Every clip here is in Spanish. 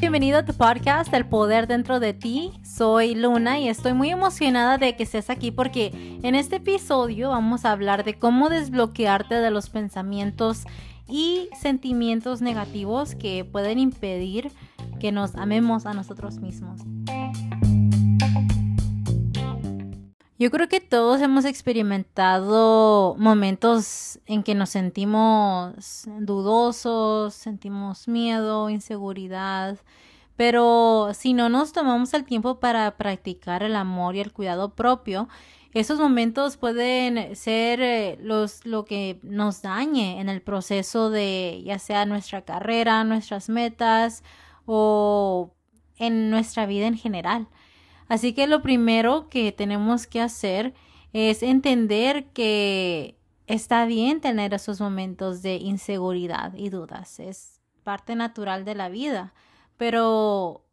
Bienvenido a tu podcast El Poder Dentro de Ti. Soy Luna y estoy muy emocionada de que estés aquí porque en este episodio vamos a hablar de cómo desbloquearte de los pensamientos y sentimientos negativos que pueden impedir que nos amemos a nosotros mismos. Yo creo que todos hemos experimentado momentos en que nos sentimos dudosos, sentimos miedo, inseguridad, pero si no nos tomamos el tiempo para practicar el amor y el cuidado propio, esos momentos pueden ser eh, los lo que nos dañe en el proceso de ya sea nuestra carrera, nuestras metas o en nuestra vida en general. Así que lo primero que tenemos que hacer es entender que está bien tener esos momentos de inseguridad y dudas. Es parte natural de la vida, pero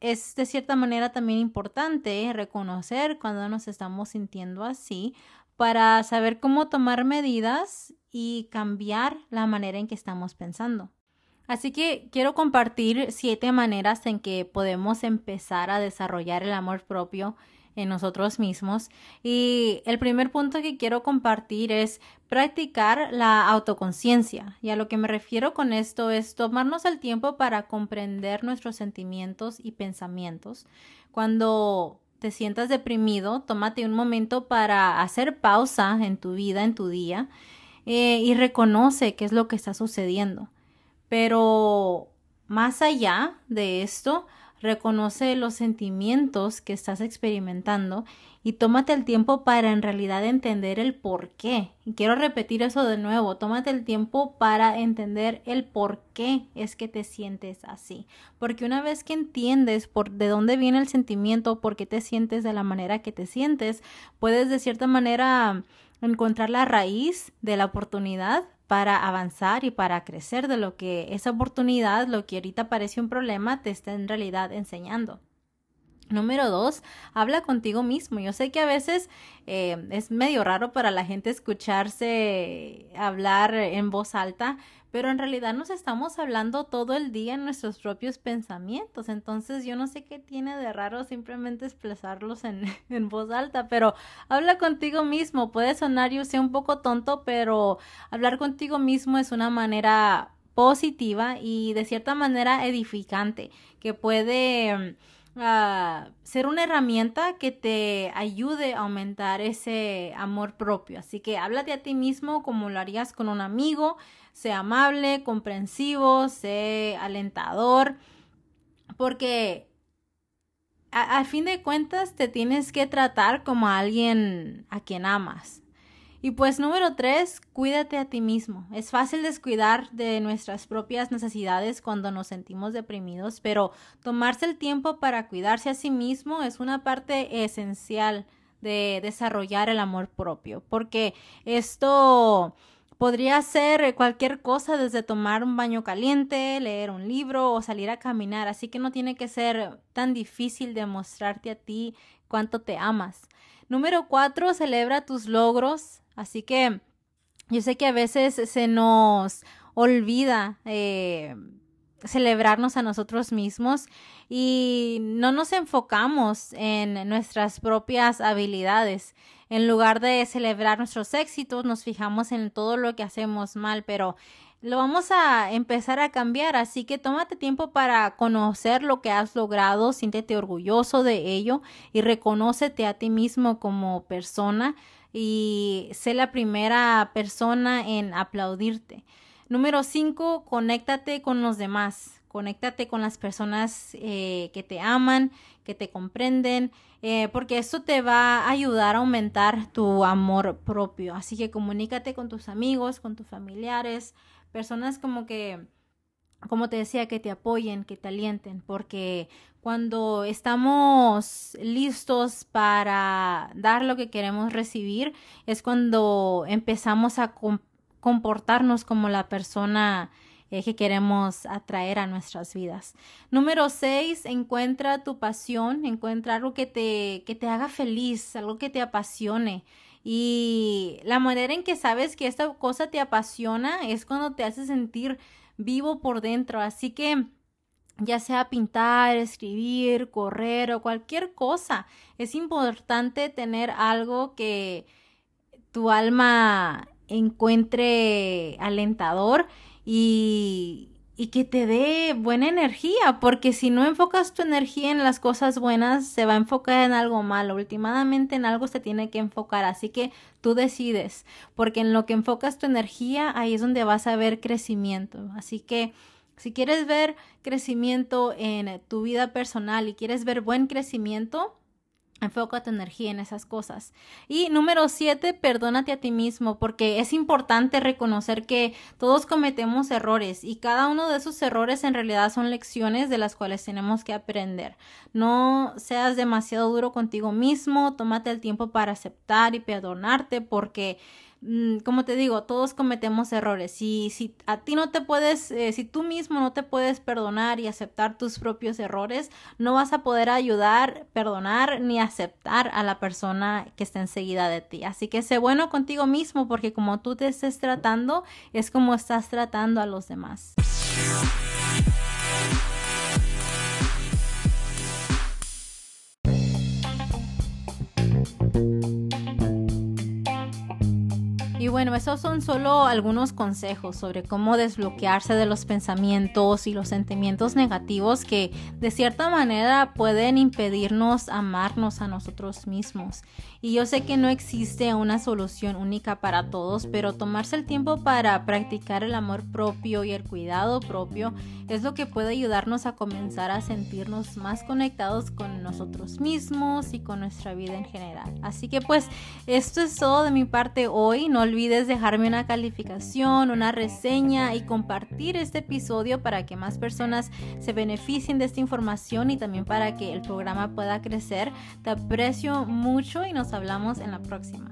es de cierta manera también importante reconocer cuando nos estamos sintiendo así para saber cómo tomar medidas y cambiar la manera en que estamos pensando. Así que quiero compartir siete maneras en que podemos empezar a desarrollar el amor propio en nosotros mismos. Y el primer punto que quiero compartir es practicar la autoconciencia. Y a lo que me refiero con esto es tomarnos el tiempo para comprender nuestros sentimientos y pensamientos. Cuando te sientas deprimido, tómate un momento para hacer pausa en tu vida, en tu día, eh, y reconoce qué es lo que está sucediendo. Pero más allá de esto, reconoce los sentimientos que estás experimentando y tómate el tiempo para en realidad entender el por qué. Y quiero repetir eso de nuevo, tómate el tiempo para entender el por qué es que te sientes así. Porque una vez que entiendes por de dónde viene el sentimiento, por qué te sientes de la manera que te sientes, puedes de cierta manera encontrar la raíz de la oportunidad para avanzar y para crecer de lo que esa oportunidad, lo que ahorita parece un problema, te está en realidad enseñando. Número dos, habla contigo mismo. Yo sé que a veces eh, es medio raro para la gente escucharse hablar en voz alta, pero en realidad nos estamos hablando todo el día en nuestros propios pensamientos. Entonces yo no sé qué tiene de raro simplemente expresarlos en, en voz alta, pero habla contigo mismo. Puede sonar yo sé un poco tonto, pero hablar contigo mismo es una manera positiva y de cierta manera edificante que puede ser una herramienta que te ayude a aumentar ese amor propio. Así que háblate a ti mismo como lo harías con un amigo, sé amable, comprensivo, sé alentador, porque al fin de cuentas te tienes que tratar como a alguien a quien amas. Y pues número tres, cuídate a ti mismo. Es fácil descuidar de nuestras propias necesidades cuando nos sentimos deprimidos, pero tomarse el tiempo para cuidarse a sí mismo es una parte esencial de desarrollar el amor propio, porque esto podría ser cualquier cosa desde tomar un baño caliente, leer un libro o salir a caminar, así que no tiene que ser tan difícil demostrarte a ti cuánto te amas. Número cuatro, celebra tus logros, Así que yo sé que a veces se nos olvida eh, celebrarnos a nosotros mismos y no nos enfocamos en nuestras propias habilidades. En lugar de celebrar nuestros éxitos, nos fijamos en todo lo que hacemos mal, pero lo vamos a empezar a cambiar, así que tómate tiempo para conocer lo que has logrado, siéntete orgulloso de ello y reconócete a ti mismo como persona y sé la primera persona en aplaudirte. Número cinco, conéctate con los demás. Conéctate con las personas eh, que te aman, que te comprenden, eh, porque eso te va a ayudar a aumentar tu amor propio. Así que comunícate con tus amigos, con tus familiares, personas como que como te decía, que te apoyen, que te alienten, porque cuando estamos listos para dar lo que queremos recibir, es cuando empezamos a comportarnos como la persona eh, que queremos atraer a nuestras vidas. Número seis, encuentra tu pasión, encuentra algo que te, que te haga feliz, algo que te apasione. Y la manera en que sabes que esta cosa te apasiona es cuando te hace sentir vivo por dentro. Así que ya sea pintar, escribir, correr o cualquier cosa, es importante tener algo que tu alma encuentre alentador y, y que te dé buena energía, porque si no enfocas tu energía en las cosas buenas, se va a enfocar en algo malo. Últimamente en algo se tiene que enfocar, así que tú decides, porque en lo que enfocas tu energía, ahí es donde vas a ver crecimiento. Así que si quieres ver crecimiento en tu vida personal y quieres ver buen crecimiento, Enfoca tu energía en esas cosas. Y número siete, perdónate a ti mismo, porque es importante reconocer que todos cometemos errores y cada uno de esos errores en realidad son lecciones de las cuales tenemos que aprender. No seas demasiado duro contigo mismo, tómate el tiempo para aceptar y perdonarte, porque como te digo, todos cometemos errores. Y si a ti no te puedes, eh, si tú mismo no te puedes perdonar y aceptar tus propios errores, no vas a poder ayudar, perdonar ni aceptar a la persona que está enseguida de ti. Así que sé bueno contigo mismo porque como tú te estés tratando, es como estás tratando a los demás. Y bueno, esos son solo algunos consejos sobre cómo desbloquearse de los pensamientos y los sentimientos negativos que de cierta manera pueden impedirnos amarnos a nosotros mismos. Y yo sé que no existe una solución única para todos, pero tomarse el tiempo para practicar el amor propio y el cuidado propio es lo que puede ayudarnos a comenzar a sentirnos más conectados con nosotros mismos y con nuestra vida en general. Así que pues esto es todo de mi parte hoy. No olvides dejarme una calificación, una reseña y compartir este episodio para que más personas se beneficien de esta información y también para que el programa pueda crecer. Te aprecio mucho y nos hablamos en la próxima.